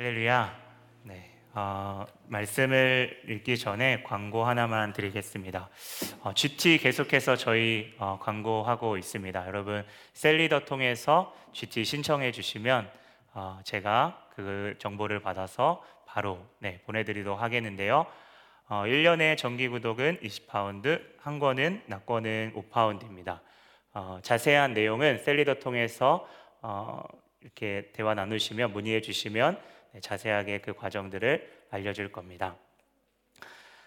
할렐루야. 네, 어, 말씀을 읽기 전에 광고 하나만 드리겠습니다. 어, GT 계속해서 저희 어, 광고하고 있습니다. 여러분 셀리더 통해서 GT 신청해 주시면 어, 제가 그 정보를 받아서 바로 네, 보내드리도록 하겠는데요. 어, 1년에 정기 구독은 20파운드, 한 권은 낱권은 5파운드입니다. 어, 자세한 내용은 셀리더 통해서 어, 이렇게 대화 나누시면 문의해 주시면 네, 자세하게 그 과정들을 알려줄 겁니다.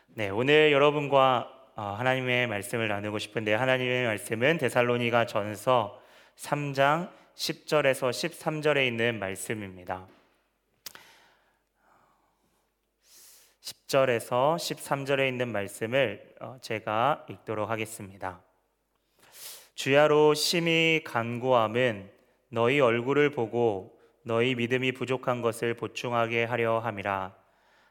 네, 오늘 여러분과 어, 하나님의 말씀을 나누고 싶은데 하나님의 말씀은 데살로니가 전서 3장 10절에서 13절에 있는 말씀입니다. 10절에서 13절에 있는 말씀을 어, 제가 읽도록 하겠습니다. 주야로 심히 간구함은 너희 얼굴을 보고 너희 믿음이 부족한 것을 보충하게 하려 함이라.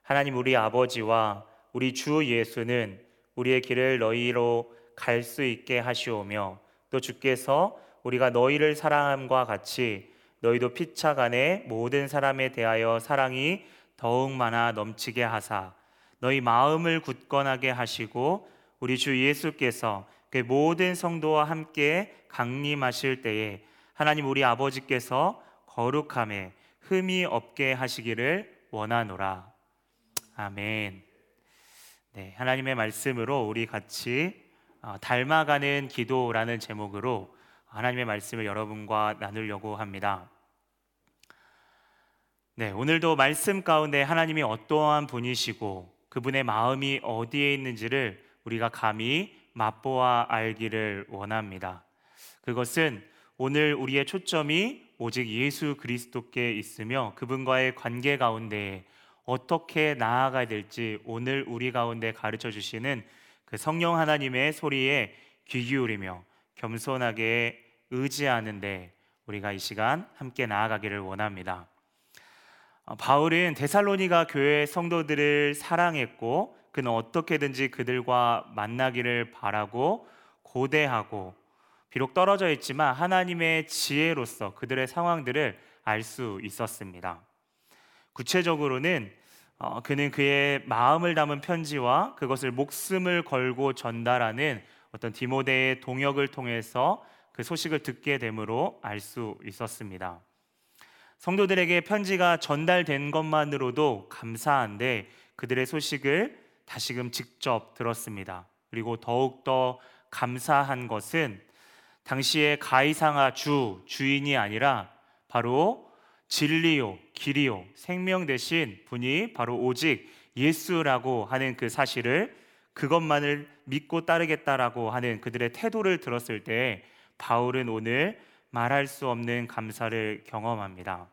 하나님 우리 아버지와 우리 주 예수는 우리의 길을 너희로 갈 수 있게 하시오며 또 주께서 우리가 너희를 사랑함과 같이 너희도 피차간에 모든 사람에 대하여 사랑이 더욱 많아 넘치게 하사 너희 마음을 굳건하게 하시고 우리 주 예수께서 그 모든 성도와 함께 강림하실 때에 하나님 우리 아버지께서 거룩함에 흠이 없게 하시기를 원하노라. 아멘. 네, 하나님의 말씀으로 우리 같이 어, 닮아가는 기도라는 제목으로 하나님의 말씀을 여러분과 나누려고 합니다. 네, 오늘도 말씀 가운데 하나님이 어떠한 분이시고 그분의 마음이 어디에 있는지를 우리가 감히 맛보아 알기를 원합니다. 그것은 오늘 우리의 초점이 오직 예수 그리스도께 있으며 그분과의 관계 가운데 어떻게 나아가야 될지 오늘 우리 가운데 가르쳐 주시는 그 성령 하나님의 소리에 귀 기울이며 겸손하게 의지하는데 우리가 이 시간 함께 나아가기를 원합니다. 어, 바울은 데살로니가 교회 성도들을 사랑했고 그는 어떻게든지 그들과 만나기를 바라고 고대하고 비록 떨어져 있지만 하나님의 지혜로서 그들의 상황들을 알 수 있었습니다. 구체적으로는 어, 그는 그의 마음을 담은 편지와 그것을 목숨을 걸고 전달하는 어떤 디모데의 동역을 통해서 그 소식을 듣게 되므로 알 수 있었습니다. 성도들에게 편지가 전달된 것만으로도 감사한데 그들의 소식을 다시금 직접 들었습니다. 그리고 더욱더 감사한 것은 당시의 가이상하 주 주인이 아니라 바로 진리요 길이요 생명 대신 분이 바로 오직 예수라고 하는 그 사실을 그것만을 믿고 따르겠다라고 하는 그들의 태도를 들었을 때 바울은 오늘 말할 수 없는 감사를 경험합니다.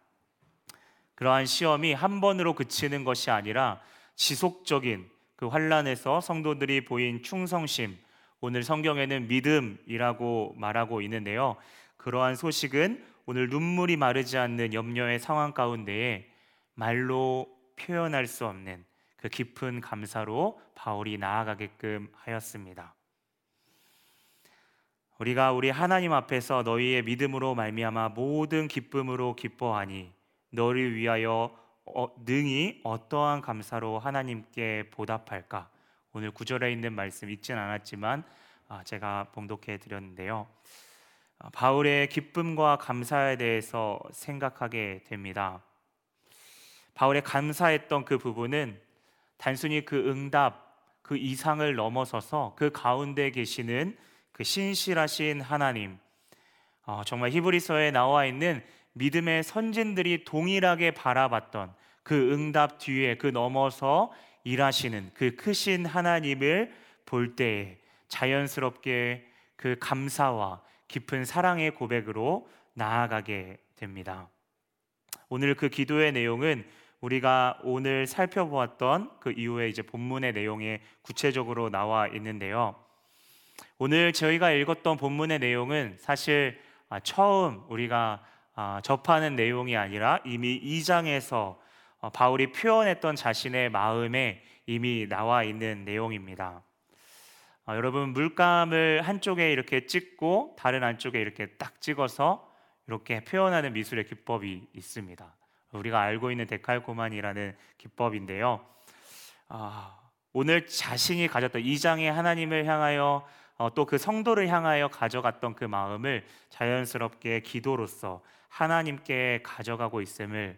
그러한 시험이 한 번으로 그치는 것이 아니라 지속적인 그 환란에서 성도들이 보인 충성심, 오늘 성경에는 믿음이라고 말하고 있는데요. 그러한 소식은 오늘 눈물이 마르지 않는 염려의 상황 가운데에 말로 표현할 수 없는 그 깊은 감사로 바울이 나아가게끔 하였습니다. 우리가 우리 하나님 앞에서 너희의 믿음으로 말미암아 모든 기쁨으로 기뻐하니 너를 위하여 어, 능히 어떠한 감사로 하나님께 보답할까? 오늘 구절에 있는 말씀 읽진 않았지만 아, 제가 봉독해 드렸는데요. 아, 바울의 기쁨과 감사에 대해서 생각하게 됩니다. 바울의 감사했던 그 부분은 단순히 그 응답, 그 이상을 넘어서서 그 가운데 계시는 그 신실하신 하나님, 어, 정말 히브리서에 나와 있는 믿음의 선진들이 동일하게 바라봤던 그 응답 뒤에 그 넘어서 일하시는 그 크신 하나님을 볼 때에 자연스럽게 그 감사와 깊은 사랑의 고백으로 나아가게 됩니다. 오늘 그 기도의 내용은 우리가 오늘 살펴보았던 그 이후에 이제 본문의 내용에 구체적으로 나와 있는데요. 오늘 저희가 읽었던 본문의 내용은 사실 아, 처음 우리가 아, 접하는 내용이 아니라 이미 2장에서 어, 바울이 표현했던 자신의 마음에 이미 나와 있는 내용입니다. 어, 여러분 물감을 한쪽에 이렇게 찍고 다른 한쪽에 이렇게 딱 찍어서 이렇게 표현하는 미술의 기법이 있습니다. 우리가 알고 있는 데칼코만이라는 기법인데요. 아, 오늘 자신이 가졌던 이 장의 하나님을 향하여 어, 또그 성도를 향하여 가져갔던 그 마음을 자연스럽게 기도로서 하나님께 가져가고 있음을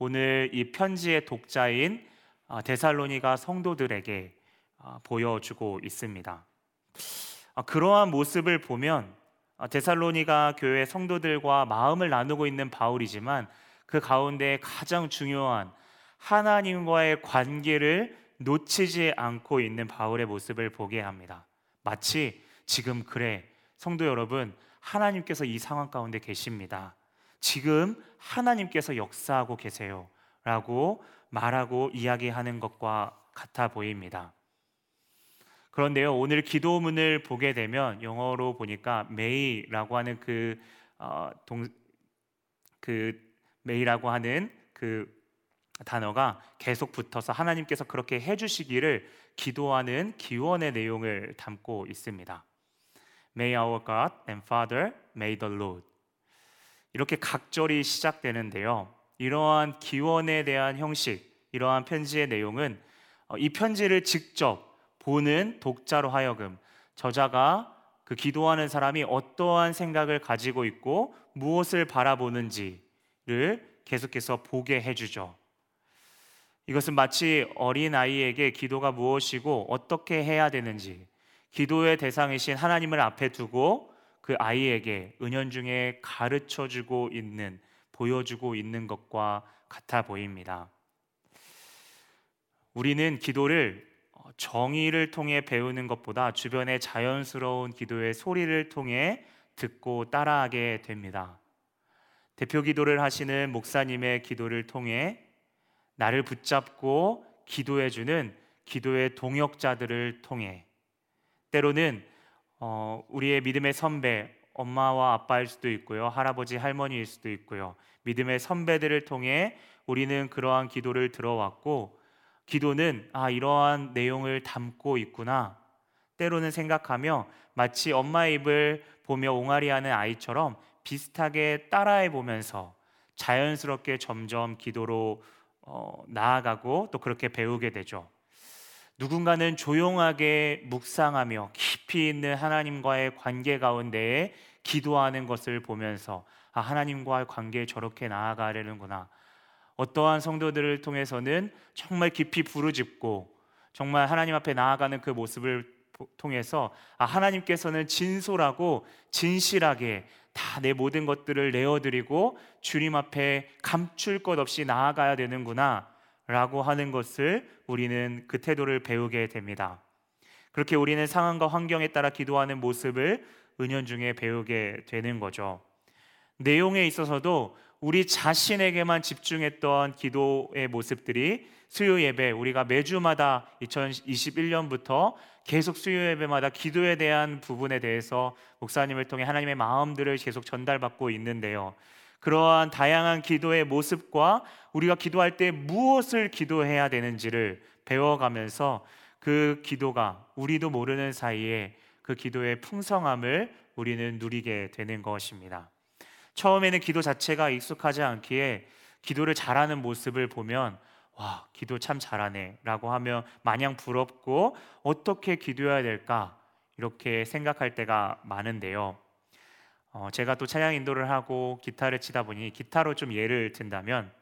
오늘 이 편지의 독자인 어, 데살로니가 성도들에게 어, 보여주고 있습니다. 어, 그러한 모습을 보면 데살로니가 교회 성도들과 마음을 나누고 있는 바울이지만 그 가운데 가장 중요한 하나님과의 관계를 놓치지 않고 있는 바울의 모습을 보게 합니다. 마치 지금 그래 성도 여러분 하나님께서 이 상황 가운데 계십니다. 지금 하나님께서 역사하고 계세요. 라고 말하고 이야기하는 것과 같아 보입니다. 그런데요, 오늘 기도문을 보게 되면 영어로 보니까 메이라고 하는 그, 어, 동, 그 메이라고 하는 그 단어가 계속 붙어서 하나님께서 그렇게 해주시기를 기도하는 기원의 내용을 담고 있습니다. May our God and Father, may the Lord. 이렇게 각절이 시작되는데요. 이러한 기원에 대한 형식, 이러한 편지의 내용은 어, 이 편지를 직접 보는 독자로 하여금 저자가 그 기도하는 사람이 어떠한 생각을 가지고 있고 무엇을 바라보는지를 계속해서 보게 해주죠. 이것은 마치 어린 아이에게 기도가 무엇이고 어떻게 해야 되는지 기도의 대상이신 하나님을 앞에 두고 그 아이에게 은연중에 가르쳐 주고 있는 보여주고 있는 것과 같아 보입니다. 우리는 기도를 정의를 통해 배우는 것보다 주변의 자연스러운 기도의 소리를 통해 듣고 따라하게 됩니다. 대표 기도를 하시는 목사님의 기도를 통해 나를 붙잡고 기도해 주는 기도의 동역자들을 통해 때로는 어, 우리의 믿음의 선배 엄마와 아빠일 수도 있고요. 할아버지 할머니일 수도 있고요. 믿음의 선배들을 통해 우리는 그러한 기도를 들어왔고 기도는 아 이러한 내용을 담고 있구나. 때로는 생각하며 마치 엄마의 입을 보며 옹알이하는 아이처럼 비슷하게 따라해 보면서 자연스럽게 점점 기도로 어, 나아가고 또 그렇게 배우게 되죠. 누군가는 조용하게 묵상하며 깊이 있는 하나님과의 관계 가운데에 기도하는 것을 보면서 아, 하나님과의 관계에 저렇게 나아가려는구나. 어떠한 성도들을 통해서는 정말 깊이 부르짖고 정말 하나님 앞에 나아가는 그 모습을 통해서 아, 하나님께서는 진솔하고 진실하게 다 내 모든 것들을 내어드리고 주님 앞에 감출 것 없이 나아가야 되는구나 라고 하는 것을 우리는 그 태도를 배우게 됩니다. 그렇게 우리는 상황과 환경에 따라 기도하는 모습을 은연중에 배우게 되는 거죠. 내용에 있어서도 우리 자신에게만 집중했던 기도의 모습들이 수요 예배 우리가 매주마다 2021년부터 계속 수요 예배마다 기도에 대한 부분에 대해서 목사님을 통해 하나님의 마음들을 계속 전달받고 있는데요. 그러한 다양한 기도의 모습과 우리가 기도할 때 무엇을 기도해야 되는지를 배워가면서 그 기도가 우리도 모르는 사이에 그 기도의 풍성함을 우리는 누리게 되는 것입니다. 처음에는 기도 자체가 익숙하지 않기에 기도를 잘하는 모습을 보면 와, 기도 참 잘하네 라고 하며 마냥 부럽고 어떻게 기도해야 될까 이렇게 생각할 때가 많은데요. 어, 제가 또 찬양 인도를 하고 기타를 치다 보니 기타로 좀 예를 든다면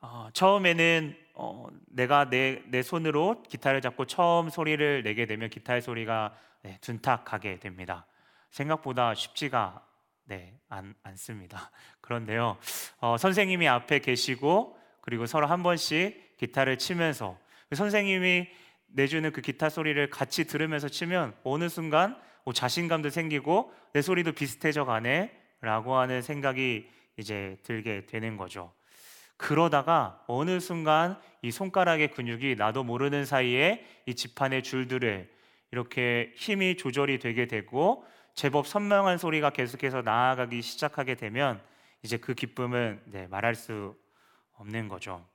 어, 처음에는 어, 내가 내, 내 손으로 기타를 잡고 처음 소리를 내게 되면 기타의 소리가 네, 둔탁하게 됩니다. 생각보다 쉽지가 네, 않, 않습니다. 그런데요, 어, 선생님이 앞에 계시고 그리고 서로 한 번씩 기타를 치면서 그 선생님이 내주는 그 기타 소리를 같이 들으면서 치면 어느 순간 뭐 자신감도 생기고 내 소리도 비슷해져 가네 라고 하는 생각이 이제 들게 되는 거죠. 그러다가 어느 순간 이 손가락의 근육이 나도 모르는 사이에 이 지판의 줄들을 이렇게 힘이 조절이 되게 되고 제법 선명한 소리가 계속해서 나아가기 시작하게 되면 이제 그 기쁨은 네, 말할 수 없는 거죠.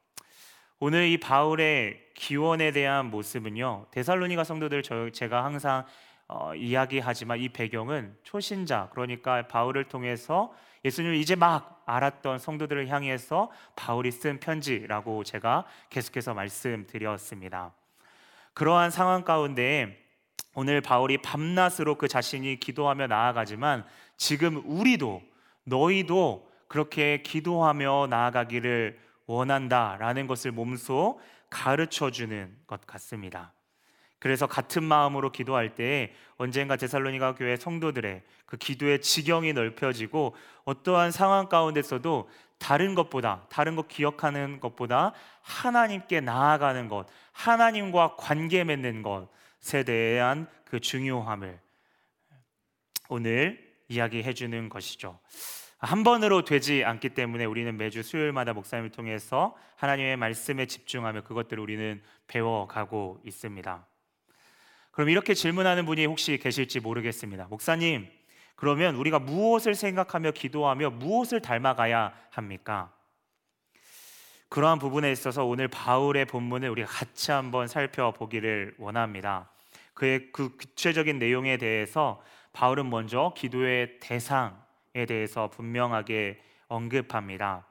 오늘 이 바울의 기원에 대한 모습은요. 데살로니가 성도들 저, 제가 항상 어, 이야기하지만 이 배경은 초신자 그러니까 바울을 통해서 예수님을 이제 막 알았던 성도들을 향해서 바울이 쓴 편지라고 제가 계속해서 말씀드렸습니다. 그러한 상황 가운데 오늘 바울이 밤낮으로 그 자신이 기도하며 나아가지만 지금 우리도 너희도 그렇게 기도하며 나아가기를 원한다라는 것을 몸소 가르쳐 주는 것 같습니다. 그래서 같은 마음으로 기도할 때 언젠가 데살로니가 교회 성도들의 그 기도의 지경이 넓혀지고 어떠한 상황 가운데서도 다른 것보다 다른 것 기억하는 것보다 하나님께 나아가는 것, 하나님과 관계 맺는 것에 대한 그 중요함을 오늘 이야기해 주는 것이죠. 한 번으로 되지 않기 때문에 우리는 매주 수요일마다 목사님을 통해서 하나님의 말씀에 집중하며 그것들을 우리는 배워가고 있습니다. 그럼 이렇게 질문하는 분이 혹시 계실지 모르겠습니다. 목사님, 그러면 우리가 무엇을 생각하며 기도하며 무엇을 닮아가야 합니까? 그러한 부분에 있어서 오늘 바울의 본문을 우리가 같이 한번 살펴보기를 원합니다. 그의 그 구체적인 내용에 대해서 바울은 먼저 기도의 대상에 대해서 분명하게 언급합니다.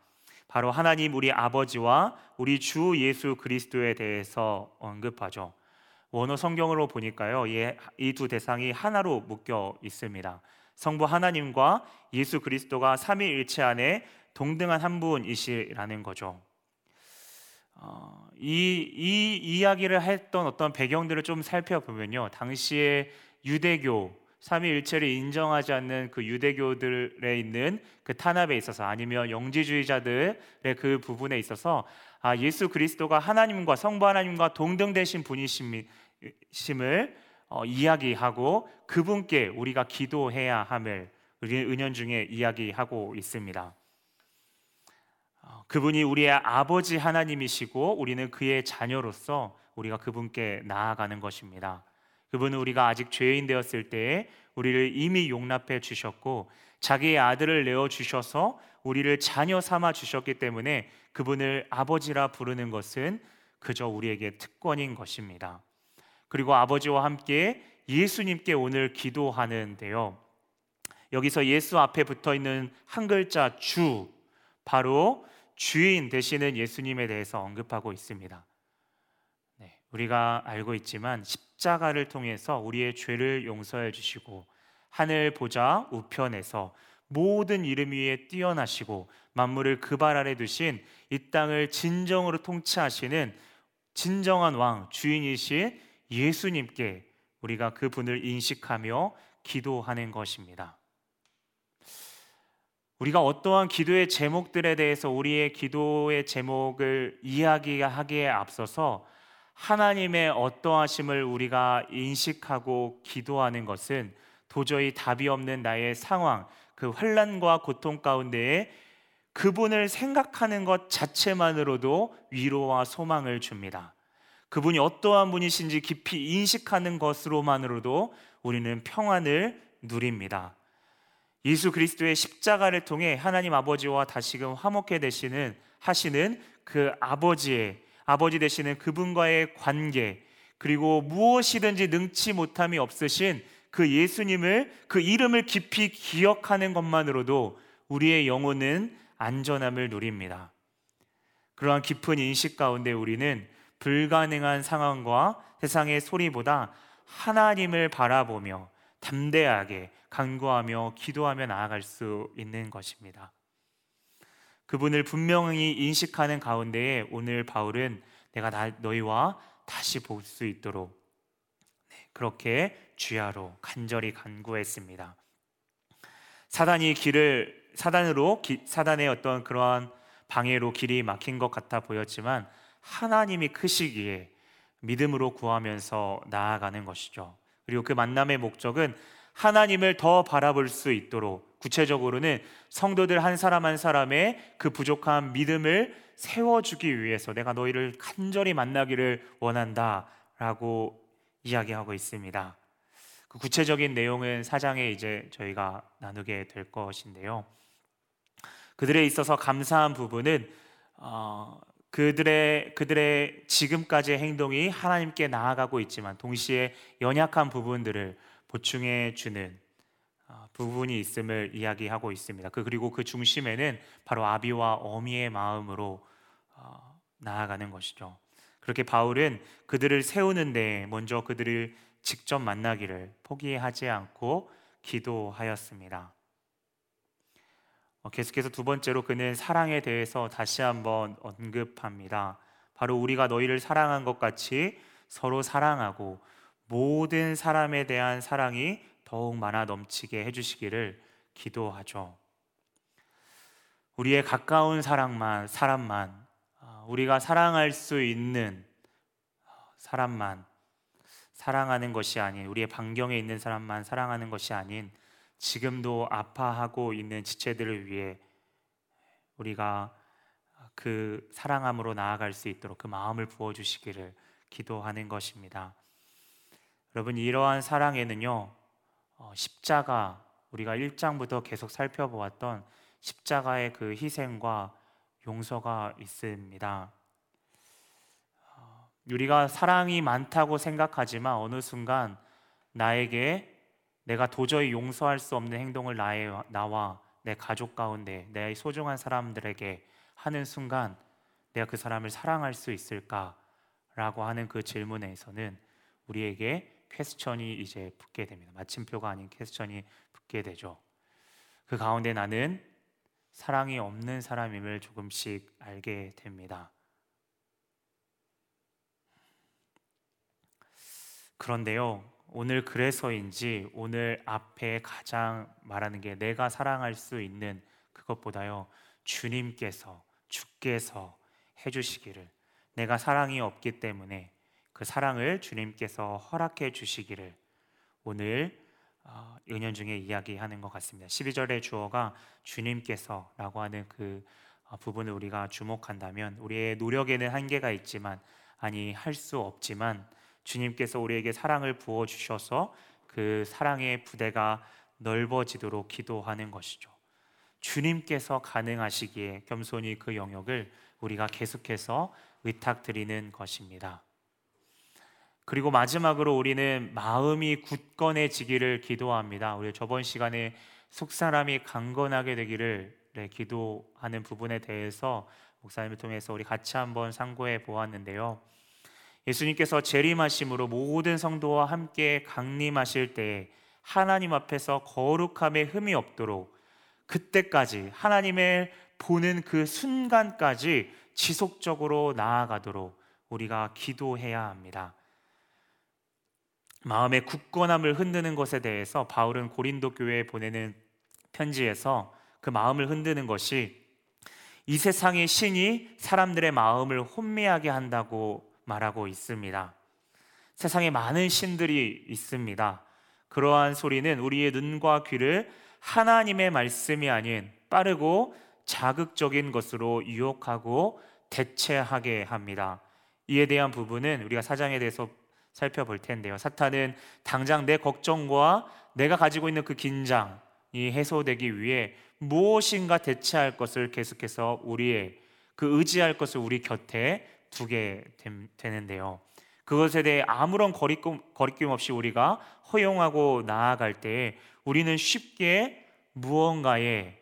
바로 하나님 우리 아버지와 우리 주 예수 그리스도에 대해서 언급하죠. 원어 성경으로 보니까요, 이 두 대상이 하나로 묶여 있습니다. 성부 하나님과 예수 그리스도가 삼위일체 안에 동등한 한 분이시라는 거죠. 어, 이, 이 이야기를 했던 어떤 배경들을 좀 살펴보면요, 당시에 유대교 삼위일체를 인정하지 않는 그 유대교들에 있는 그 탄압에 있어서 아니면 영지주의자들의 그 부분에 있어서 아, 예수 그리스도가 하나님과 성부 하나님과 동등되신 분이심을 어, 이야기하고 그분께 우리가 기도해야 함을 은연 중에 이야기하고 있습니다. 어, 그분이 우리의 아버지 하나님이시고 우리는 그의 자녀로서 우리가 그분께 나아가는 것입니다. 그분은 우리가 아직 죄인 되었을 때에 우리를 이미 용납해 주셨고 자기의 아들을 내어 주셔서 우리를 자녀 삼아 주셨기 때문에 그분을 아버지라 부르는 것은 그저 우리에게 특권인 것입니다. 그리고 아버지와 함께 예수님께 오늘 기도하는데요. 여기서 예수 앞에 붙어 있는 한 글자 주 바로 주인 되시는 예수님에 대해서 언급하고 있습니다. 네, 우리가 알고 있지만 십자가를 통해서 우리의 죄를 용서해 주시고 하늘 보좌 우편에서 모든 이름 위에 뛰어나시고 만물을 그 발 아래 두신 이 땅을 진정으로 통치하시는 진정한 왕 주인이신 예수님께 우리가 그 분을 인식하며 기도하는 것입니다. 우리가 어떠한 기도의 제목들에 대해서 우리의 기도의 제목을 이야기하기에 앞서서 하나님의 어떠하심을 우리가 인식하고 기도하는 것은 도저히 답이 없는 나의 상황, 그 환란과 고통 가운데에 그분을 생각하는 것 자체만으로도 위로와 소망을 줍니다. 그분이 어떠한 분이신지 깊이 인식하는 것으로만으로도 우리는 평안을 누립니다. 예수 그리스도의 십자가를 통해 하나님 아버지와 다시금 화목해 되시는 하시는 그 아버지의 아버지 되시는 그분과의 관계 그리고 무엇이든지 능치 못함이 없으신 그 예수님을 그 이름을 깊이 기억하는 것만으로도 우리의 영혼은 안전함을 누립니다. 그러한 깊은 인식 가운데 우리는 불가능한 상황과 세상의 소리보다 하나님을 바라보며 담대하게 간구하며 기도하며 나아갈 수 있는 것입니다. 그분을 분명히 인식하는 가운데에 오늘 바울은 내가 너희와 다시 볼 수 있도록 네, 그렇게 주야로 간절히 간구했습니다. 사단이 길을 사단으로 기, 사단의 어떤 그러한 방해로 길이 막힌 것 같아 보였지만 하나님이 크시기에 믿음으로 구하면서 나아가는 것이죠. 그리고 그 만남의 목적은 하나님을 더 바라볼 수 있도록 구체적으로는 성도들 한 사람 한 사람의 그 부족한 믿음을 세워주기 위해서 내가 너희를 간절히 만나기를 원한다 라고 이야기하고 있습니다. 그 구체적인 내용은 사장에 이제 저희가 나누게 될 것인데요. 그들에 있어서 감사한 부분은 어, 그들의 그들의 지금까지의 행동이 하나님께 나아가고 있지만 동시에 연약한 부분들을 보충해 주는 어, 부분이 있음을 이야기하고 있습니다. 그 그리고 그 중심에는 바로 아비와 어미의 마음으로 어, 나아가는 것이죠. 그렇게 바울은 그들을 세우는데 먼저 그들을 직접 만나기를 포기하지 않고 기도하였습니다. 어, 계속해서 두 번째로 그는 사랑에 대해서 다시 한번 언급합니다. 바로 우리가 너희를 사랑한 것 같이 서로 사랑하고 모든 사람에 대한 사랑이 더욱 많아 넘치게 해주시기를 기도하죠. 우리의 가까운 사랑만 사람만 아, 우리가 사랑할 수 있는 사람만 사랑하는 것이 아닌 우리의 반경에 있는 사람만 사랑하는 것이 아닌 지금도 아파하고 있는 지체들을 위해 우리가 그 사랑함으로 나아갈 수 있도록 그 마음을 부어 주시기를 기도하는 것입니다. 여러분 이러한 사랑에는요 어, 십자가 우리가 1장부터 계속 살펴보았던 십자가의 그 희생과 용서가 있습니다. 어, 우리가 사랑이 많다고 생각하지만 어느 순간 나에게 내가 도저히 용서할 수 없는 행동을 나의, 나와 내 가족 가운데 내 소중한 사람들에게 하는 순간 내가 그 사람을 사랑할 수 있을까라고 하는 그 질문에서는 우리에게 퀘스천이 이제 붙게 됩니다. 마침표가 아닌 퀘스천이 붙게 되죠. 그 가운데 나는 사랑이 없는 사람임을 조금씩 알게 됩니다. 그런데요, 오늘 그래서인지 오늘 앞에 가장 말하는 게 내가 사랑할 수 있는 그것보다요, 주님께서, 주께서 해주시기를 내가 사랑이 없기 때문에 그 사랑을 주님께서 허락해 주시기를 오늘 어, 은연 중에 이야기하는 것 같습니다. 12절의 주어가 주님께서라고 하는 그 어, 부분을 우리가 주목한다면 우리의 노력에는 한계가 있지만 아니 할 수 없지만 주님께서 우리에게 사랑을 부어 주셔서 그 사랑의 부대가 넓어지도록 기도하는 것이죠. 주님께서 가능하시기에 겸손히 그 영역을 우리가 계속해서 의탁드리는 것입니다. 그리고 마지막으로 우리는 마음이 굳건해지기를 기도합니다. 우리 저번 시간에 속사람이 강건하게 되기를 네, 기도하는 부분에 대해서 목사님을 통해서 우리 같이 한번 상고해 보았는데요. 예수님께서 재림하심으로 모든 성도와 함께 강림하실 때 하나님 앞에서 거룩함에 흠이 없도록 그때까지 하나님의 보는 그 순간까지 지속적으로 나아가도록 우리가 기도해야 합니다. 마음의 굳건함을 흔드는 것에 대해서 바울은 고린도 교회에 보내는 편지에서 그 마음을 흔드는 것이 이 세상의 신이 사람들의 마음을 혼미하게 한다고 말하고 있습니다. 세상에 많은 신들이 있습니다. 그러한 소리는 우리의 눈과 귀를 하나님의 말씀이 아닌 빠르고 자극적인 것으로 유혹하고 대체하게 합니다. 이에 대한 부분은 우리가 사장에 대해서 살펴볼 텐데요. 사탄은 당장 내 걱정과 내가 가지고 있는 그 긴장이 해소되기 위해 무엇인가 대체할 것을 계속해서 우리의 그 의지할 것을 우리 곁에 두게 되는데요. 그것에 대해 아무런 거리낌, 거리낌 없이 우리가 허용하고 나아갈 때 우리는 쉽게 무언가에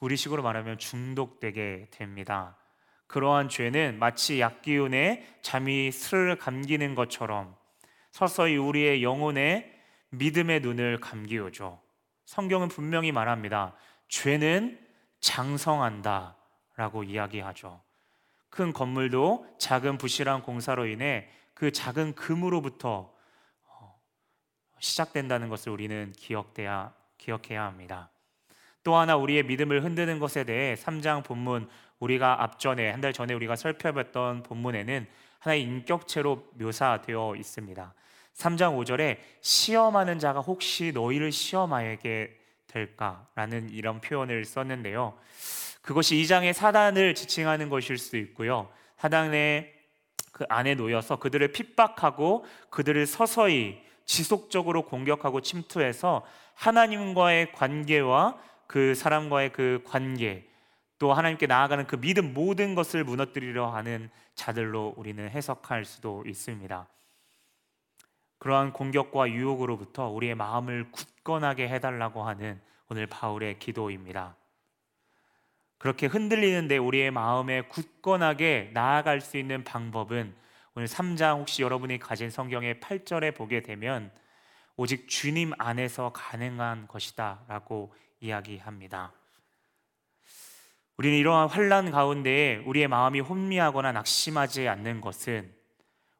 우리식으로 말하면 중독되게 됩니다. 그러한 죄는 마치 약기운에 잠이 스르르 감기는 것처럼 서서히 우리의 영혼의 믿음의 눈을 감기우죠. 성경은 분명히 말합니다. 죄는 장성한다 라고 이야기하죠. 큰 건물도 작은 부실한 공사로 인해 그 작은 금으로부터 어, 시작된다는 것을 우리는 기억돼야, 기억해야 합니다. 또 하나 우리의 믿음을 흔드는 것에 대해 3장 본문 우리가 앞전에 한 달 전에 우리가 살펴봤던 본문에는 하나의 인격체로 묘사되어 있습니다. 3장 5절에 시험하는 자가 혹시 너희를 시험하게 될까라는 이런 표현을 썼는데요. 그것이 2장의 사단을 지칭하는 것일 수도 있고요. 사단의 그 안에 놓여서 그들을 핍박하고 그들을 서서히 지속적으로 공격하고 침투해서 하나님과의 관계와 그 사람과의 그 관계 또 하나님께 나아가는 그 믿음 모든 것을 무너뜨리려 하는 자들로 우리는 해석할 수도 있습니다. 그러한 공격과 유혹으로부터 우리의 마음을 굳건하게 해달라고 하는 오늘 바울의 기도입니다. 그렇게 흔들리는데 우리의 마음에 굳건하게 나아갈 수 있는 방법은 오늘 3장 혹시 여러분이 가진 성경의 8절에 보게 되면 오직 주님 안에서 가능한 것이다 라고 이야기합니다. 우리는 이러한 환란 가운데 우리의 마음이 혼미하거나 낙심하지 않는 것은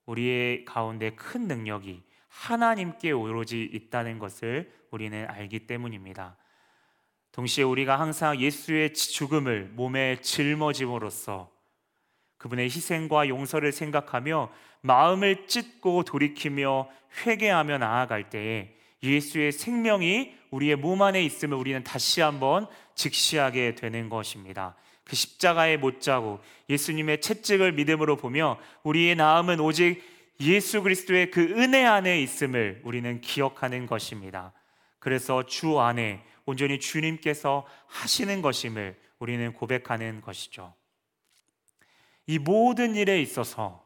우리의 가운데 큰 능력이 하나님께 오로지 있다는 것을 우리는 알기 때문입니다. 동시에 우리가 항상 예수의 죽음을 몸에 짊어짐으로써 그분의 희생과 용서를 생각하며 마음을 찢고 돌이키며 회개하며 나아갈 때에 예수의 생명이 우리의 몸 안에 있음을 우리는 다시 한번 직시하게 되는 것입니다. 그 십자가에 못 자고 예수님의 채찍을 믿음으로 보며 우리의 나음은 오직 예수 그리스도의 그 은혜 안에 있음을 우리는 기억하는 것입니다. 그래서 주 안에 온전히 주님께서 하시는 것임을 우리는 고백하는 것이죠. 이 모든 일에 있어서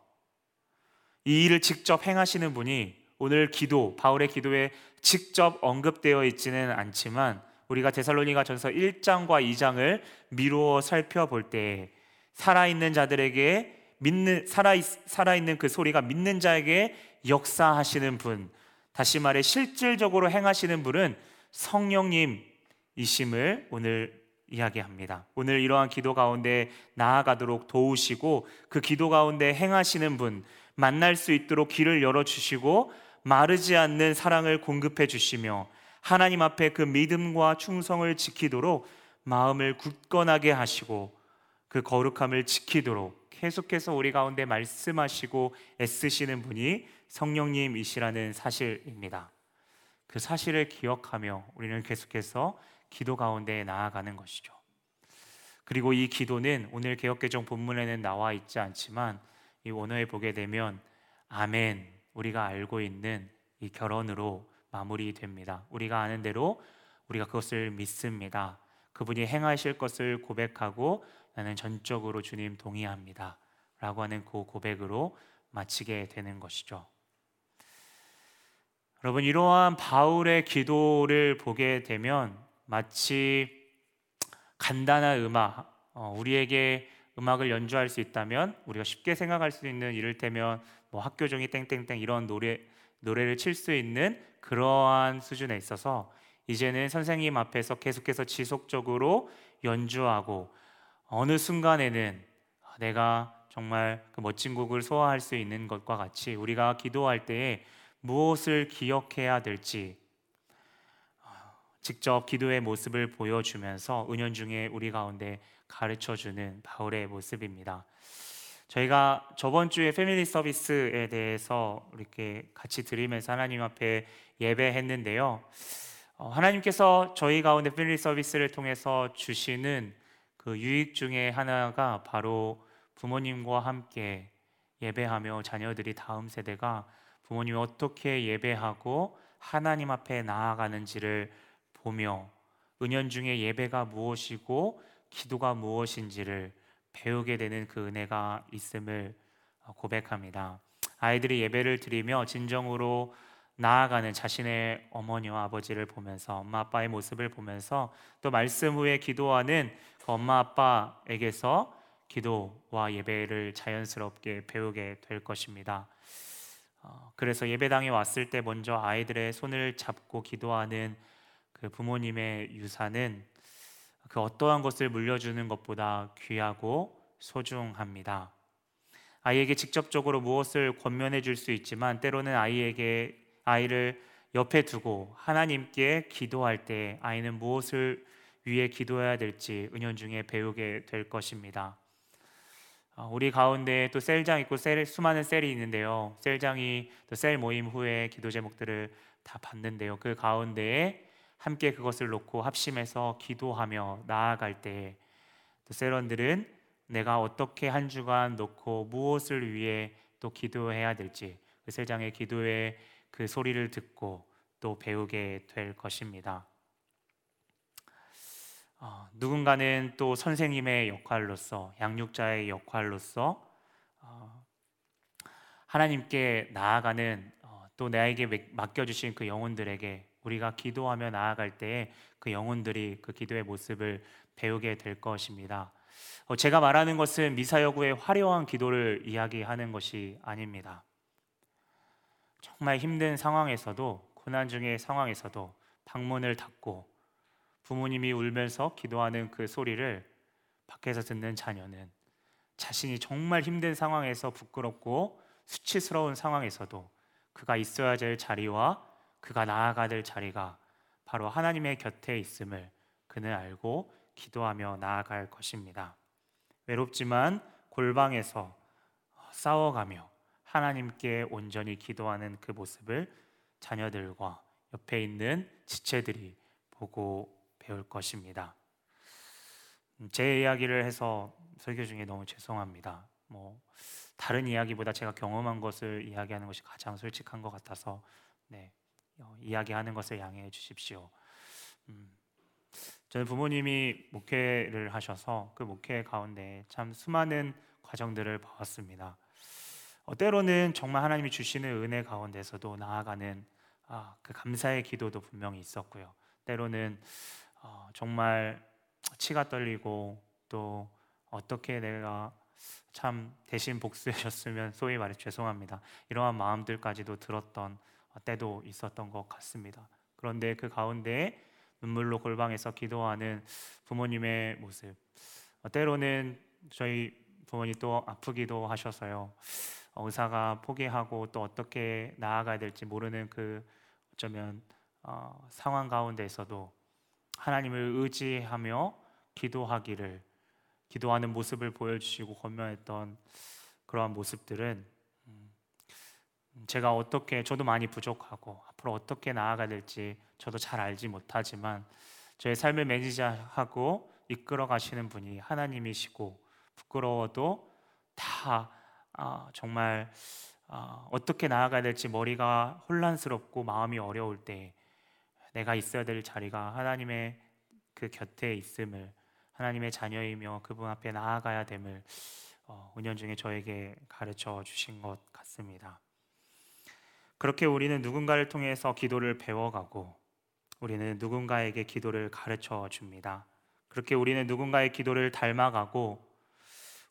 이 일을 직접 행하시는 분이 오늘 기도, 바울의 기도에 직접 언급되어 있지는 않지만 우리가 데살로니가 전서 1장과 2장을 미루어 살펴볼 때 살아있는 자들에게 믿는 살아 살아있는 그 소리가 믿는 자에게 역사하시는 분, 다시 말해 실질적으로 행하시는 분은 성령님이심을 오늘 이야기합니다. 오늘 이러한 기도 가운데 나아가도록 도우시고 그 기도 가운데 행하시는 분 만날 수 있도록 길을 열어 주시고 마르지 않는 사랑을 공급해 주시며 하나님 앞에 그 믿음과 충성을 지키도록 마음을 굳건하게 하시고 그 거룩함을 지키도록 계속해서 우리 가운데 말씀하시고 애쓰시는 분이 성령님이시라는 사실입니다. 그 사실을 기억하며 우리는 계속해서 기도 가운데 나아가는 것이죠. 그리고 이 기도는 오늘 개혁개정 본문에는 나와 있지 않지만 이 원어에 보게 되면 아멘 우리가 알고 있는 이 결혼으로 마무리됩니다. 우리가 아는 대로 우리가 그것을 믿습니다. 그분이 행하실 것을 고백하고 나는 전적으로 주님 동의합니다. 라고 하는 그 고백으로 마치게 되는 것이죠. 여러분, 이러한 바울의 기도를 보게 되면 마치 간단한 음악, 어, 우리에게 음악을 연주할 수 있다면 우리가 쉽게 생각할 수 있는 이를테면 뭐 학교 종이 땡땡땡 이런 노래 노래를 칠 수 있는 그러한 수준에 있어서 이제는 선생님 앞에서 계속해서 지속적으로 연주하고 어느 순간에는 내가 정말 그 멋진 곡을 소화할 수 있는 것과 같이 우리가 기도할 때에 무엇을 기억해야 될지 직접 기도의 모습을 보여주면서 은연중에 우리 가운데 가르쳐 주는 바울의 모습입니다. 저희가 저번 주에 패밀리 서비스에 대해서 이렇게 같이 드리면서 하나님 앞에 예배했는데요. 어, 하나님께서 저희 가운데 패밀리 서비스를 통해서 주시는 그 유익 중에 하나가 바로 부모님과 함께 예배하며 자녀들이 다음 세대가 부모님이 어떻게 예배하고 하나님 앞에 나아가는지를 보며 은연 중에 예배가 무엇이고 기도가 무엇인지를 배우게 되는 그 은혜가 있음을 고백합니다. 아이들이 예배를 드리며 진정으로 나아가는 자신의 어머니와 아버지를 보면서 엄마 아빠의 모습을 보면서 또 말씀 후에 기도하는 그 엄마 아빠에게서 기도와 예배를 자연스럽게 배우게 될 것입니다. 어, 그래서 예배당에 왔을 때 먼저 아이들의 손을 잡고 기도하는 그 부모님의 유산은 그 어떠한 것을 물려주는 것보다 귀하고 소중합니다. 아이에게 직접적으로 무엇을 권면해 줄 수 있지만 때로는 아이에게 아이를 옆에 두고 하나님께 기도할 때 아이는 무엇을 위해 기도해야 될지 은연중에 배우게 될 것입니다. 어, 우리 가운데 또 셀장 있고 셀, 수많은 셀이 있는데요. 셀장이 또 셀 모임 후에 기도 제목들을 다 봤는데요. 그 가운데에 함께 그것을 놓고 합심해서 기도하며 나아갈 때또 세런들은 내가 어떻게 한 주간 놓고 무엇을 위해 또 기도해야 될지 그 세장의 기도의 그 소리를 듣고 또 배우게 될 것입니다. 어, 누군가는 또 선생님의 역할로서 양육자의 역할로서 어, 하나님께 나아가는 어, 또 나에게 맡겨주신 그 영혼들에게 우리가 기도하며 나아갈 때에 그 영혼들이 그 기도의 모습을 배우게 될 것입니다. 어, 제가 말하는 것은 미사여구의 화려한 기도를 이야기하는 것이 아닙니다. 정말 힘든 상황에서도 고난 중의 상황에서도 방문을 닫고 부모님이 울면서 기도하는 그 소리를 밖에서 듣는 자녀는 자신이 정말 힘든 상황에서 부끄럽고 수치스러운 상황에서도 그가 있어야 될 자리와 그가 나아가야 될 자리가 바로 하나님의 곁에 있음을 그는 알고 기도하며 나아갈 것입니다. 외롭지만 골방에서 싸워가며 하나님께 온전히 기도하는 그 모습을 자녀들과 옆에 있는 지체들이 보고 배울 것입니다. 음, 제 이야기를 해서 설교 중에 너무 죄송합니다. 뭐 다른 이야기보다 제가 경험한 것을 이야기하는 것이 가장 솔직한 것 같아서 네, 어, 이야기하는 것을 양해해 주십시오. 음, 저는 부모님이 목회를 하셔서 그 목회 가운데 참 수많은 과정들을 봐왔습니다. 어, 때로는 정말 하나님이 주시는 은혜 가운데서도 나아가는 아, 그 감사의 기도도 분명히 있었고요. 때로는 어, 정말 치가 떨리고 또 어떻게 내가 참 대신 복수해줬으면 소위 말해 죄송합니다. 이러한 마음들까지도 들었던 때도 있었던 것 같습니다. 그런데 그 가운데 눈물로 골방에서 기도하는 부모님의 모습, 어, 때로는 저희 부모님 또 아프기도 하셔서요. 어, 의사가 포기하고 또 어떻게 나아가야 될지 모르는 그 어쩌면 어, 상황 가운데서도 하나님을 의지하며 기도하기를 기도하는 모습을 보여주시고 권면했던 그러한 모습들은 음, 제가 어떻게 저도 많이 부족하고 앞으로 어떻게 나아가야 될지 저도 잘 알지 못하지만 저의 삶을 매니저하고 이끌어 가시는 분이 하나님이시고 부끄러워도 다 아, 정말 아, 어떻게 나아가야 될지 머리가 혼란스럽고 마음이 어려울 때 내가 있어야 될 자리가 하나님의 그 곁에 있음을 하나님의 자녀이며 그분 앞에 나아가야 됨을 어, 은연 중에 저에게 가르쳐 주신 것 같습니다. 그렇게 우리는 누군가를 통해서 기도를 배워가고 우리는 누군가에게 기도를 가르쳐 줍니다. 그렇게 우리는 누군가의 기도를 닮아가고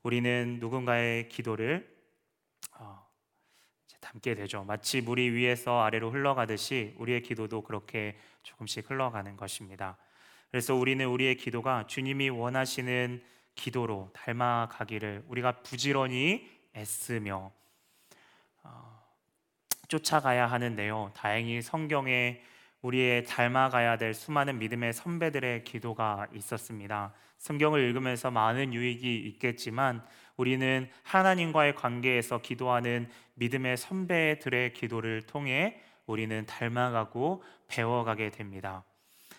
우리는 누군가의 기도를 어, 담게 되죠. 마치 물이 위에서 아래로 흘러가듯이 우리의 기도도 그렇게 조금씩 흘러가는 것입니다. 그래서 우리는 우리의 기도가 주님이 원하시는 기도로 닮아가기를 우리가 부지런히 애쓰며 어, 쫓아가야 하는데요. 다행히 성경에 우리의 닮아가야 될 수많은 믿음의 선배들의 기도가 있었습니다. 성경을 읽으면서 많은 유익이 있겠지만 우리는 하나님과의 관계에서 기도하는 믿음의 선배들의 기도를 통해 우리는 닮아가고 배워가게 됩니다.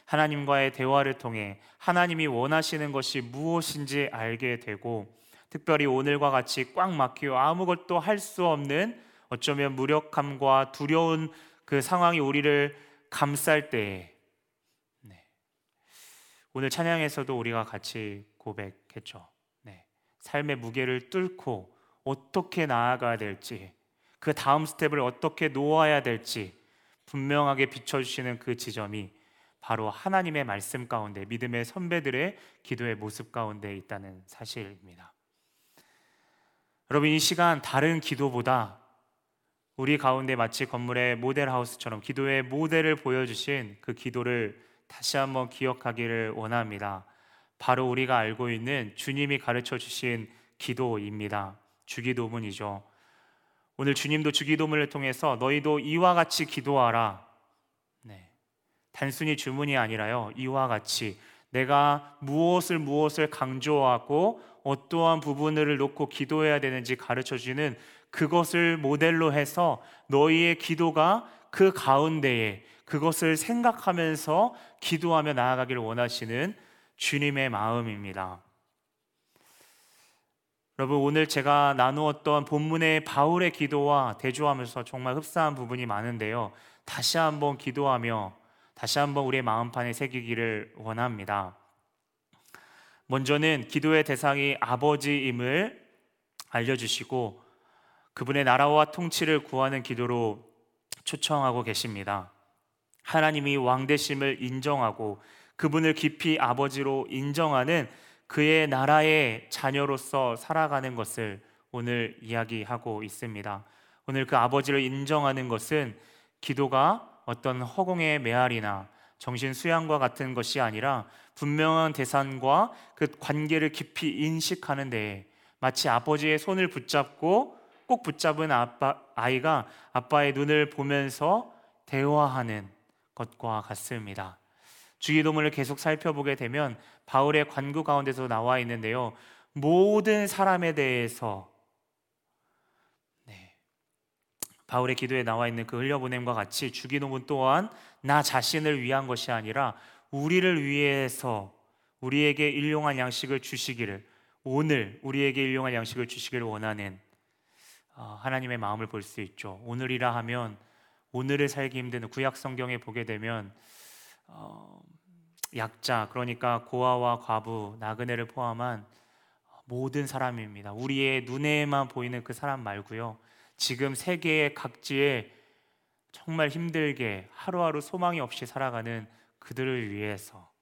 하나님과의 대화를 통해 하나님이 원하시는 것이 무엇인지 알게 되고 특별히 오늘과 같이 꽉 막히고 아무것도 할 수 없는 어쩌면 무력함과 두려운 그 상황이 우리를 감쌀 때에 네. 오늘 찬양에서도 우리가 같이 고백했죠. 네. 삶의 무게를 뚫고 어떻게 나아가야 될지 그 다음 스텝을 어떻게 놓아야 될지 분명하게 비춰주시는 그 지점이 바로 하나님의 말씀 가운데 믿음의 선배들의 기도의 모습 가운데 있다는 사실입니다. 여러분 이 시간 다른 기도보다 우리 가운데 마치 건물의 모델 하우스처럼 기도의 모델을 보여주신 그 기도를 다시 한번 기억하기를 원합니다. 바로 우리가 알고 있는 주님이 가르쳐 주신 기도입니다. 주기도문이죠. 오늘 주님도 주기도문을 통해서 너희도 이와 같이 기도하라. 네. 단순히 주문이 아니라요. 이와 같이 내가 무엇을 무엇을 강조하고 어떠한 부분을 놓고 기도해야 되는지 가르쳐 주는 그것을 모델로 해서 너희의 기도가 그 가운데에 그것을 생각하면서 기도하며 나아가기를 원하시는 주님의 마음입니다. 여러분 오늘 제가 나누었던 본문의 바울의 기도와 대조하면서 정말 흡사한 부분이 많은데요. 다시 한번 기도하며 다시 한번 우리의 마음판에 새기기를 원합니다. 먼저는 기도의 대상이 아버지임을 알려주시고 그분의 나라와 통치를 구하는 기도로 초청하고 계십니다. 하나님이 왕대심을 인정하고 그분을 깊이 아버지로 인정하는 그의 나라의 자녀로서 살아가는 것을 오늘 이야기하고 있습니다. 오늘 그 아버지를 인정하는 것은 기도가 어떤 허공의 메아리나 정신 수양과 같은 것이 아니라 분명한 대상과 그 관계를 깊이 인식하는 데 마치 아버지의 손을 붙잡고 꼭 붙잡은 아빠, 아이가 아빠의 눈을 보면서 대화하는 것과 같습니다. 주기도문을 계속 살펴보게 되면 바울의 관구 가운데서 나와 있는데요. 모든 사람에 대해서 네. 바울의 기도에 나와 있는 그 흘려보냄과 같이 주기도문 또한 나 자신을 위한 것이 아니라 우리를 위해서 우리에게 일용할 양식을 주시기를 오늘 우리에게 일용할 양식을 주시기를 원하는 어, 하나님의 마음을 볼 수 있죠. 오늘이라 하면 오늘을 살기 힘든 구약 성경에 보게 되면 어, 약자 그러니까 고아와 과부 나그네를 포함한 모든 사람입니다. 우리의 눈에만 보이는 그 사람 말고요. 지금 세계의 각지에 정말 힘들게 하루하루 소망이 없이 살아가는 그들을 위해서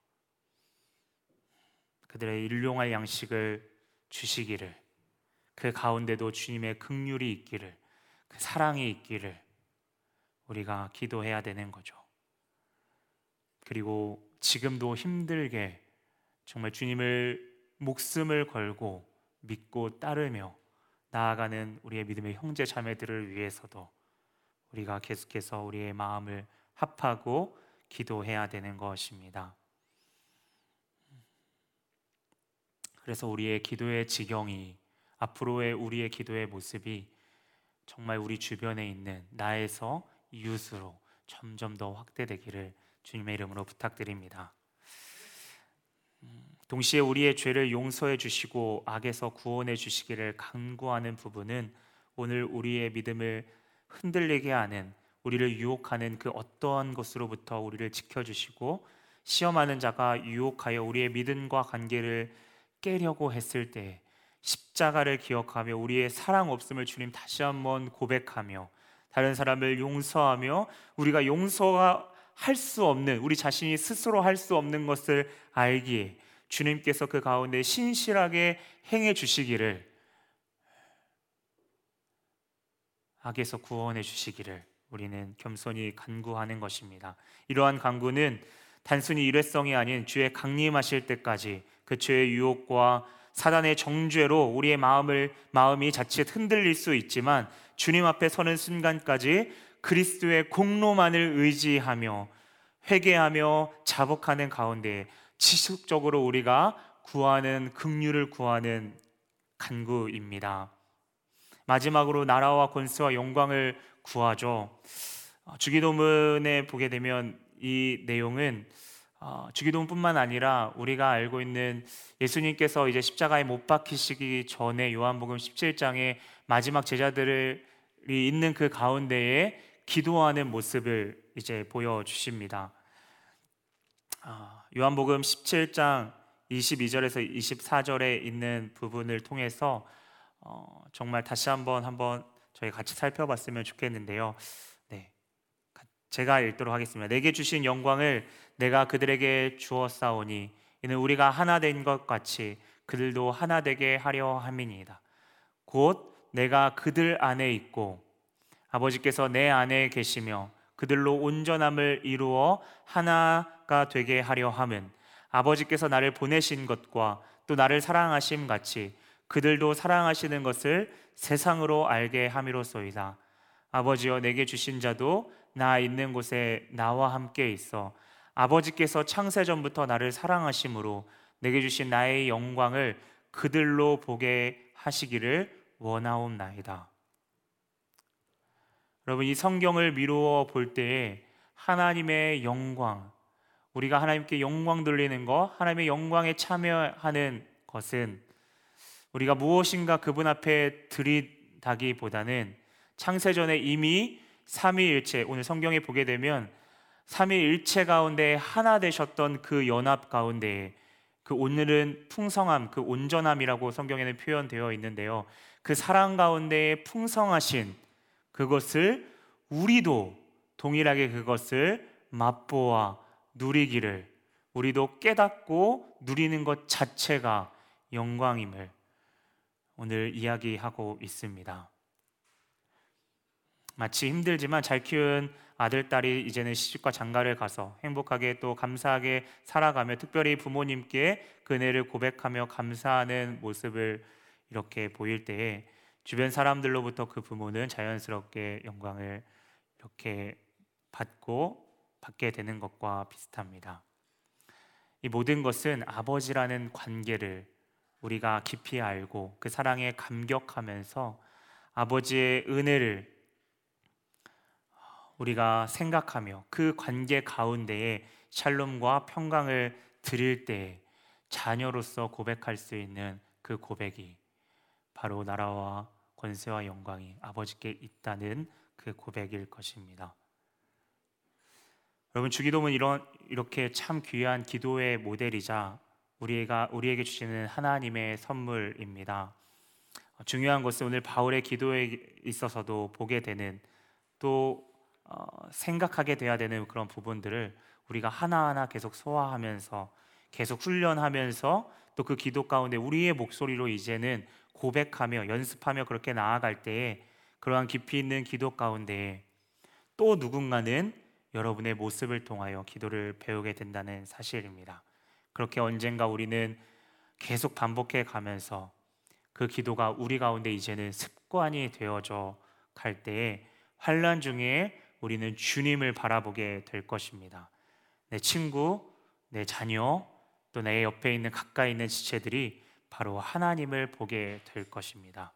그들의 일용할 양식을 주시기를 그 가운데도 주님의 긍휼이 있기를 그 사랑이 있기를 우리가 기도해야 되는 거죠. 그리고 지금도 힘들게 정말 주님을 목숨을 걸고 믿고 따르며 나아가는 우리의 믿음의 형제 자매들을 위해서도 우리가 계속해서 우리의 마음을 합하고 기도해야 되는 것입니다. 그래서 우리의 기도의 지경이 앞으로의 우리의 기도의 모습이 정말 우리 주변에 있는 나에서 이웃으로 점점 더 확대되기를 주님의 이름으로 부탁드립니다. 음, 동시에 우리의 죄를 용서해 주시고 악에서 구원해 주시기를 간구하는 부분은 오늘 우리의 믿음을 흔들리게 하는 우리를 유혹하는 그 어떠한 것으로부터 우리를 지켜 주시고 시험하는 자가 유혹하여 우리의 믿음과 관계를 깨려고 했을 때 십자가를 기억하며 우리의 사랑 없음을 주님 다시 한번 고백하며 다른 사람을 용서하며 우리가 용서가 할 수 없는 우리 자신이 스스로 할 수 없는 것을 알기에 주님께서 그 가운데 신실하게 행해 주시기를 악에서 구원해 주시기를 우리는 겸손히 간구하는 것입니다. 이러한 간구는 단순히 일회성이 아닌 주의 강림하실 때까지 그 죄의 유혹과 사단의 정죄로 우리의 마음을 마음이 자칫 흔들릴 수 있지만 주님 앞에 서는 순간까지 그리스도의 공로만을 의지하며 회개하며 자복하는 가운데 지속적으로 우리가 구하는 긍휼을 구하는 간구입니다. 마지막으로 나라와 권세와 영광을 구하죠. 주기도문에 보게 되면 이 내용은 어, 주기도문뿐만 아니라 우리가 알고 있는 예수님께서 이제 십자가에 못 박히시기 전에 요한복음 17장에 마지막 제자들이 있는 그 가운데에 기도하는 모습을 이제 보여 주십니다. 어, 요한복음 17장 22절에서 24절에 있는 부분을 통해서 어, 정말 다시 한번 한번 저희 같이 살펴봤으면 좋겠는데요. 제가 읽도록 하겠습니다. 내게 주신 영광을 내가 그들에게 주었사오니 이는 우리가 하나 된 것 같이 그들도 하나 되게 하려 함이니이다. 곧 내가 그들 안에 있고 아버지께서 내 안에 계시며 그들로 온전함을 이루어 하나가 되게 하려 함은 아버지께서 나를 보내신 것과 또 나를 사랑하심 같이 그들도 사랑하시는 것을 세상으로 알게 함이로소이다. 아버지여 내게 주신 자도 나 있는 곳에 나와 함께 있어 아버지께서 창세 전부터 나를 사랑하심으로 내게 주신 나의 영광을 그들로 보게 하시기를 원하옵나이다. 여러분 이 성경을 미루어 볼 때에 하나님의 영광 우리가 하나님께 영광 돌리는 것, 하나님의 영광에 참여하는 것은 우리가 무엇인가 그분 앞에 드리다기보다는 창세전에 이미 삼위일체 오늘 성경에 보게 되면 삼위일체 가운데 하나 되셨던 그 연합 가운데 그 오늘은 풍성함, 그 온전함이라고 성경에는 표현되어 있는데요. 그 사랑 가운데 풍성하신 그것을 우리도 동일하게 그것을 맛보아 누리기를 우리도 깨닫고 누리는 것 자체가 영광임을 오늘 이야기하고 있습니다. 마치 힘들지만 잘 키운 아들, 딸이 이제는 시집과 장가를 가서 행복하게 또 감사하게 살아가며 특별히 부모님께 그네를 고백하며 감사하는 모습을 이렇게 보일 때에 주변 사람들로부터 그 부모는 자연스럽게 영광을 이렇게 받고 받게 되는 것과 비슷합니다. 이 모든 것은 아버지라는 관계를 우리가 깊이 알고 그 사랑에 감격하면서 아버지의 은혜를 우리가 생각하며 그 관계 가운데에 샬롬과 평강을 드릴 때 자녀로서 고백할 수 있는 그 고백이 바로 나라와 권세와 영광이 아버지께 있다는 그 고백일 것입니다. 여러분 주기도문 이런 이렇게 참 귀한 기도의 모델이자 우리가 우리에게 주시는 하나님의 선물입니다. 중요한 것은 오늘 바울의 기도에 있어서도 보게 되는 또 어, 생각하게 돼야 되는 그런 부분들을 우리가 하나하나 계속 소화하면서 계속 훈련하면서 또 그 기도 가운데 우리의 목소리로 이제는 고백하며 연습하며 그렇게 나아갈 때에 그러한 깊이 있는 기도 가운데 또 누군가는 여러분의 모습을 통하여 기도를 배우게 된다는 사실입니다. 그렇게 언젠가 우리는 계속 반복해 가면서 그 기도가 우리 가운데 이제는 습관이 되어져 갈 때에 환란 중에 우리는 주님을 바라보게 될 것입니다. 내 친구, 내 자녀, 또 내 옆에 있는 가까이 있는 지체들이 바로 하나님을 보게 될 것입니다.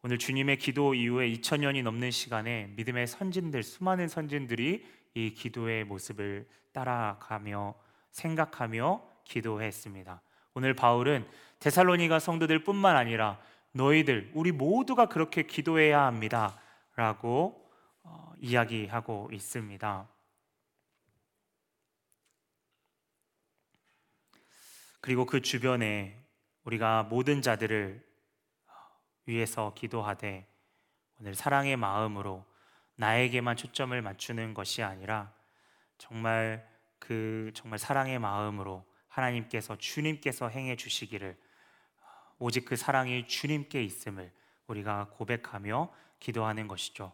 오늘 주님의 기도 이후에 2000년이 넘는 시간에 믿음의 선진들, 수많은 선진들이 이 기도의 모습을 따라가며 생각하며 기도했습니다. 오늘 바울은 데살로니가 성도들뿐만 아니라 너희들 우리 모두가 그렇게 기도해야 합니다라고 어, 이야기하고 있습니다. 그리고 그 주변에 우리가 모든 자들을 위해서 기도하되 오늘 사랑의 마음으로 나에게만 초점을 맞추는 것이 아니라 정말 그 정말 사랑의 마음으로 하나님께서 주님께서 행해 주시기를 오직 그 사랑이 주님께 있음을 우리가 고백하며 기도하는 것이죠.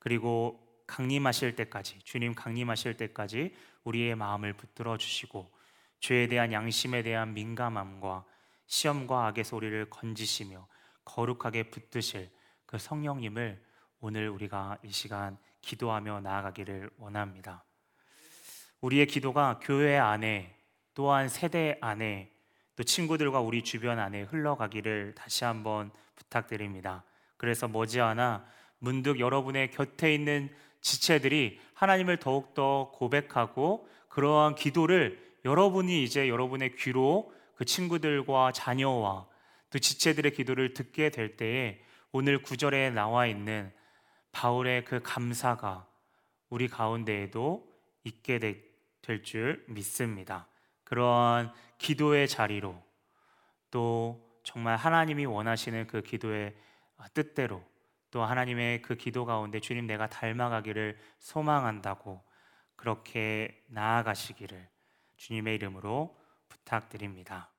그리고 강림하실 때까지 주님 강림하실 때까지 우리의 마음을 붙들어 주시고 죄에 대한 양심에 대한 민감함과 시험과 악의 소리를 건지시며 거룩하게 붙드실 그 성령님을 오늘 우리가 이 시간 기도하며 나아가기를 원합니다. 우리의 기도가 교회 안에 또한 세대 안에 또 친구들과 우리 주변 안에 흘러가기를 다시 한번 부탁드립니다. 그래서 머지않아 문득 여러분의 곁에 있는 지체들이 하나님을 더욱더 고백하고 그러한 기도를 여러분이 이제 여러분의 귀로 그 친구들과 자녀와 또 지체들의 기도를 듣게 될 때에 오늘 구절에 나와 있는 바울의 그 감사가 우리 가운데에도 있게 될 줄 믿습니다. 그러한 기도의 자리로 또 정말 하나님이 원하시는 그 기도의 뜻대로 또 하나님의 그 기도 가운데 주님 내가 닮아가기를 소망한다고 그렇게 나아가시기를 주님의 이름으로 부탁드립니다.